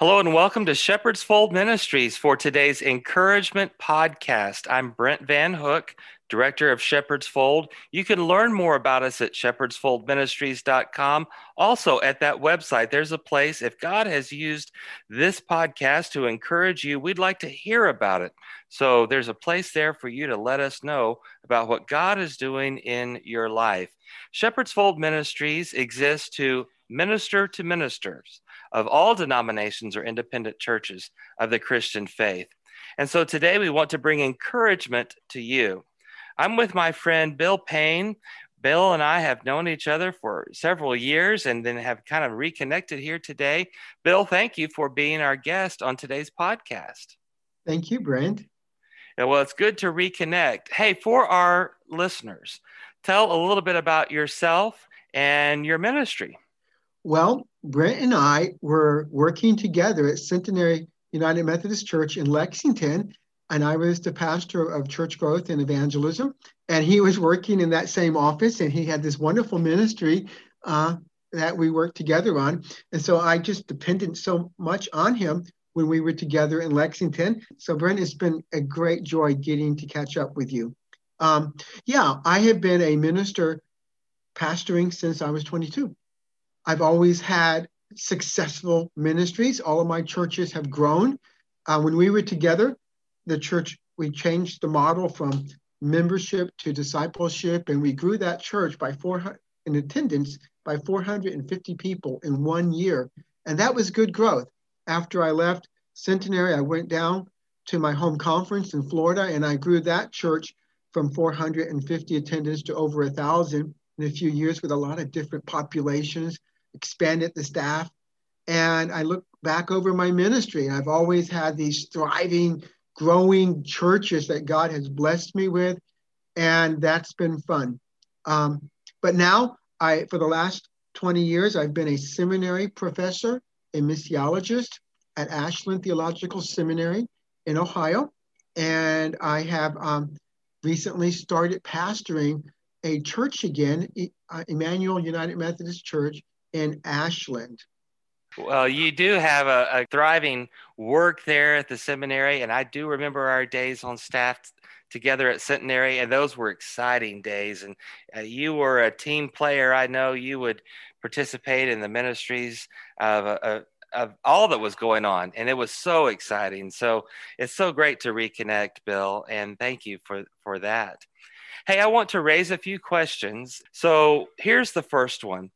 Hello and welcome to Shepherd's Fold Ministries for today's encouragement podcast. I'm Brent Van Hook, director of Shepherd's Fold. You can learn more about us at shepherdsfoldministries.com. Also, at that website, there's a place. If God has used this podcast to encourage you, we'd like to hear about it. So, there's a place there for you to let us know about what God is doing in your life. Shepherd's Fold Ministries exists to minister to ministers of all denominations or independent churches of the Christian faith. And so today we want to bring encouragement to you. I'm with my friend Bill Payne. Bill and I have known each other for several years and then have kind of reconnected here today. Bill, thank you for being our guest on today's podcast. Thank you, Brent. Yeah, well, it's good to reconnect. Hey, for our listeners, tell a little bit about yourself and your ministry. Well, Brent and I were working together at Centenary United Methodist Church in Lexington, and I was the pastor of church growth and evangelism. And he was working in that same office, and he had this wonderful ministry uh, that we worked together on. And so I just depended so much on him when we were together in Lexington. So, Brent, it's been a great joy getting to catch up with you. Um, yeah, I have been a minister pastoring since I was 22. I've always had successful ministries. All of my churches have grown. Uh, when we were together, the church, we changed the model from membership to discipleship, and we grew that church by 400 in attendance by 450 people in one year. And that was good growth. After I left Centenary, I went down to my home conference in Florida, and I grew that church from 450 attendance to over a thousand in a few years with a lot of different populations expanded the staff. And I look back over my ministry, and I've always had these thriving, growing churches that God has blessed me with. And that's been fun. Um, but now, I for the last 20 years, I've been a seminary professor, a missiologist at Ashland Theological Seminary in Ohio. And I have um, recently started pastoring a church again, uh, Emmanuel United Methodist Church in Ashland. Well, you do have a, a, thriving work there at the seminary, and I do remember our days on staff t- together at Centenary, and those were exciting days. And uh, you were a team player. I know you would participate in the ministries of, uh, of all that was going on, and it was so exciting. So it's so great to reconnect, Bill, and thank you for for that. Hey, I want to raise a few questions. So here's the first one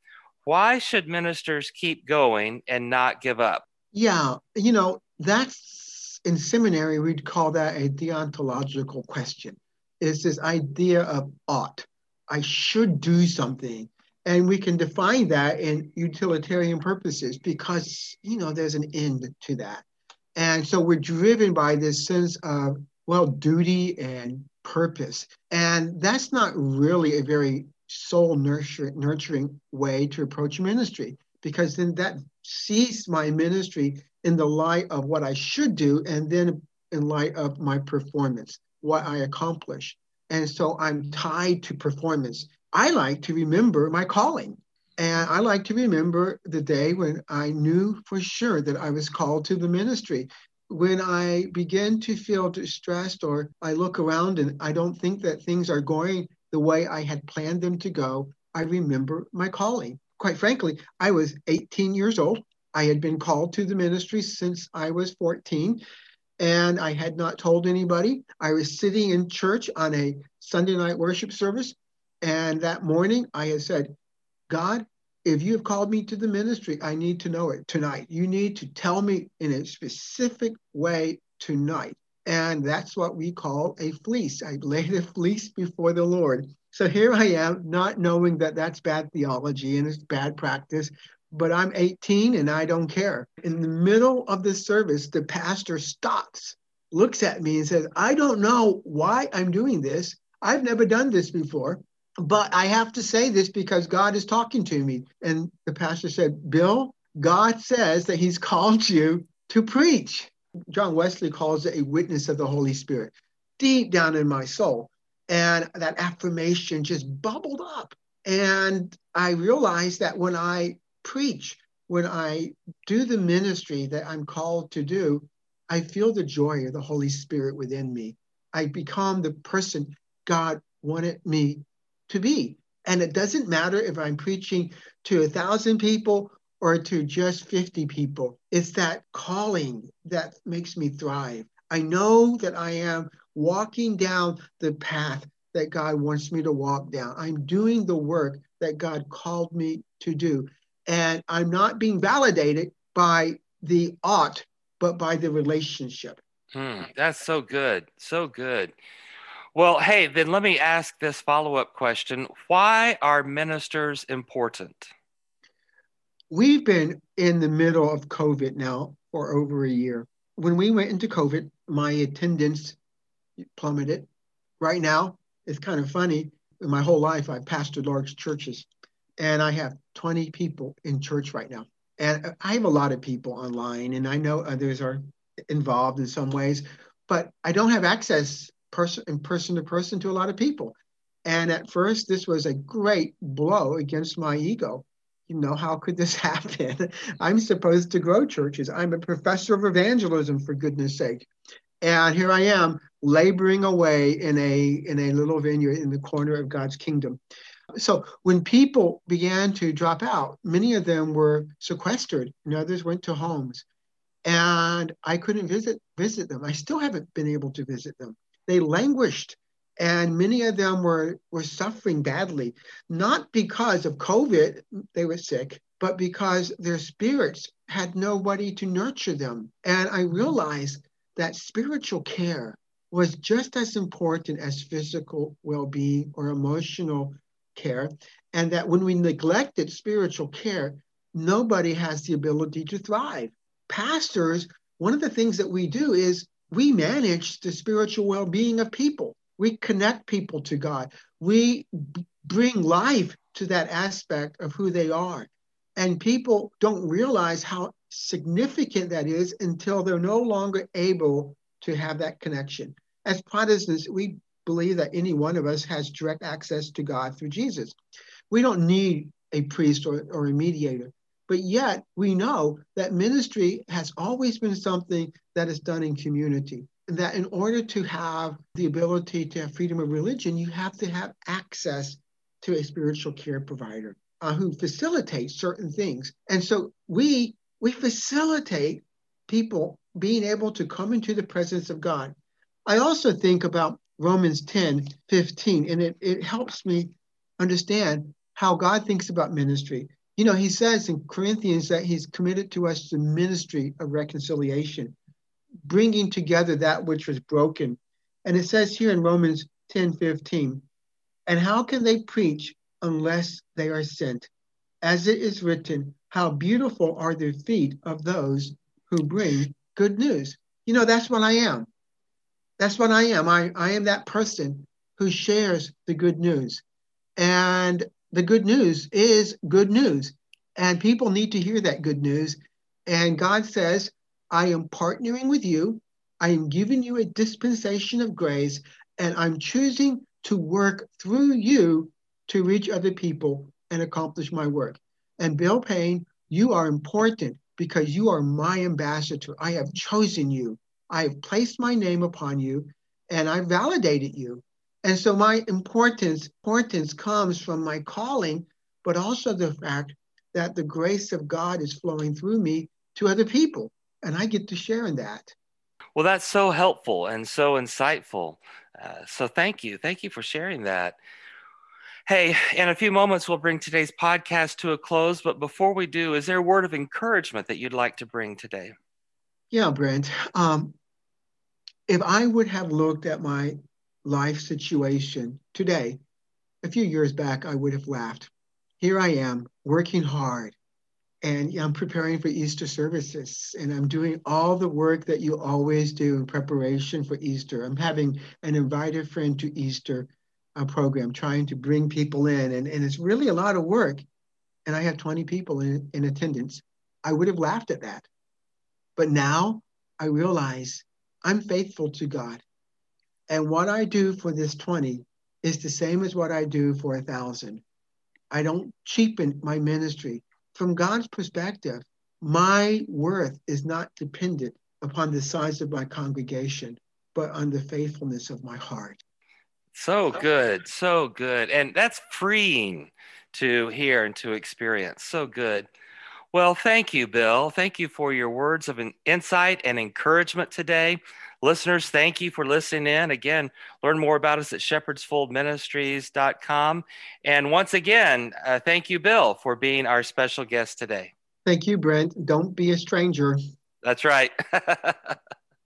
why should ministers keep going and not give up? Yeah, you know, that's in seminary, we'd call that a deontological question. It's this idea of ought. I should do something. And we can define that in utilitarian purposes because, you know, there's an end to that. And so we're driven by this sense of, well, duty and purpose. And that's not really a very soul nurturing, nurturing way to approach ministry because then that sees my ministry in the light of what I should do and then in light of my performance, what I accomplish. And so I'm tied to performance. I like to remember my calling. And I like to remember the day when I knew for sure that I was called to the ministry. When I begin to feel distressed or I look around and I don't think that things are going the way I had planned them to go, I remember my calling. Quite frankly, I was 18 years old. I had been called to the ministry since I was 14, and I had not told anybody. I was sitting in church on a Sunday night worship service, and that morning I had said, God, if you have called me to the ministry, I need to know it tonight. You need to tell me in a specific way tonight. And that's what we call a fleece. I laid a fleece before the Lord. So here I am, not knowing that that's bad theology and it's bad practice, but I'm 18 and I don't care. In the middle of the service, the pastor stops, looks at me, and says, I don't know why I'm doing this. I've never done this before, but I have to say this because God is talking to me. And the pastor said, Bill, God says that He's called you to preach. John Wesley calls it a witness of the Holy Spirit, deep down in my soul. And that affirmation just bubbled up. And I realized that when I preach, when I do the ministry that I'm called to do, I feel the joy of the Holy Spirit within me. I become the person God wanted me to be. And it doesn't matter if I'm preaching to a thousand people or to just 50 people. It's that calling that makes me thrive. I know that I am walking down the path that God wants me to walk down. I'm doing the work that God called me to do. And I'm not being validated by the ought, but by the relationship. Hmm, that's so good. So good. Well, hey, then let me ask this follow up question Why are ministers important? We've been in the middle of COVID now for over a year. When we went into COVID, my attendance plummeted. Right now, it's kind of funny. In my whole life, I've pastored large churches, and I have 20 people in church right now. And I have a lot of people online, and I know others are involved in some ways, but I don't have access person in person to person to a lot of people. And at first, this was a great blow against my ego. You know, how could this happen? I'm supposed to grow churches. I'm a professor of evangelism, for goodness sake. And here I am laboring away in a in a little vineyard in the corner of God's kingdom. So when people began to drop out, many of them were sequestered and others went to homes. And I couldn't visit visit them. I still haven't been able to visit them. They languished and many of them were were suffering badly not because of covid they were sick but because their spirits had nobody to nurture them. And i realized that spiritual care was just as important as physical well-being or emotional care and that when we neglected spiritual care nobody has the ability to thrive. Pastors one of the things that we do is we manage the spiritual well-being of people we connect people to god. We b- bring life to that aspect of who they are. And people don't realize how significant that is until they're no longer able to have that connection. As protestants we believe that any one of us has direct access to god through jesus. We don't need a priest or, or a mediator. But yet we know that ministry has always been something that is done in community that in order to have the ability to have freedom of religion, you have to have access to a spiritual care provider uh, who facilitates certain things. And so we we facilitate people being able to come into the presence of God. I also think about Romans 10, 15, and it, it helps me understand how God thinks about ministry. You know, he says in Corinthians that he's committed to us the ministry of reconciliation bringing together that which was broken. And it says here in Romans 10 15, and how can they preach unless they are sent? As it is written, how beautiful are the feet of those who bring good news. You know, that's what I am. That's what I am. I, I am that person who shares the good news. And the good news is good news. And people need to hear that good news. And God says, I am partnering with you. I am giving you a dispensation of grace, and I'm choosing to work through you to reach other people and accomplish my work. And Bill Payne, you are important because you are my ambassador. I have chosen you. I have placed my name upon you and I validated you. And so my importance, importance comes from my calling, but also the fact that the grace of God is flowing through me to other people and I get to share in that. Well, that's so helpful and so insightful. Uh, so thank you. Thank you for sharing that. Hey, in a few moments, we'll bring today's podcast to a close. But before we do, is there a word of encouragement that you'd like to bring today? Yeah, Brent. Um, if I would have looked at my life situation today, a few years back, I would have laughed. Here I am working hard, and I'm preparing for Easter services and I'm doing all the work that you always do in preparation for Easter. I'm having an invited friend to Easter uh, program, trying to bring people in, and, and it's really a lot of work. And I have 20 people in, in attendance. I would have laughed at that. But now I realize I'm faithful to God. And what I do for this 20 is the same as what I do for a thousand. I don't cheapen my ministry. From God's perspective, my worth is not dependent upon the size of my congregation, but on the faithfulness of my heart. So good, so good. And that's freeing to hear and to experience. So good. Well, thank you, Bill. Thank you for your words of insight and encouragement today. Listeners, thank you for listening in. Again, learn more about us at shepherdsfoldministries.com. And once again, uh, thank you, Bill, for being our special guest today. Thank you, Brent. Don't be a stranger. That's right.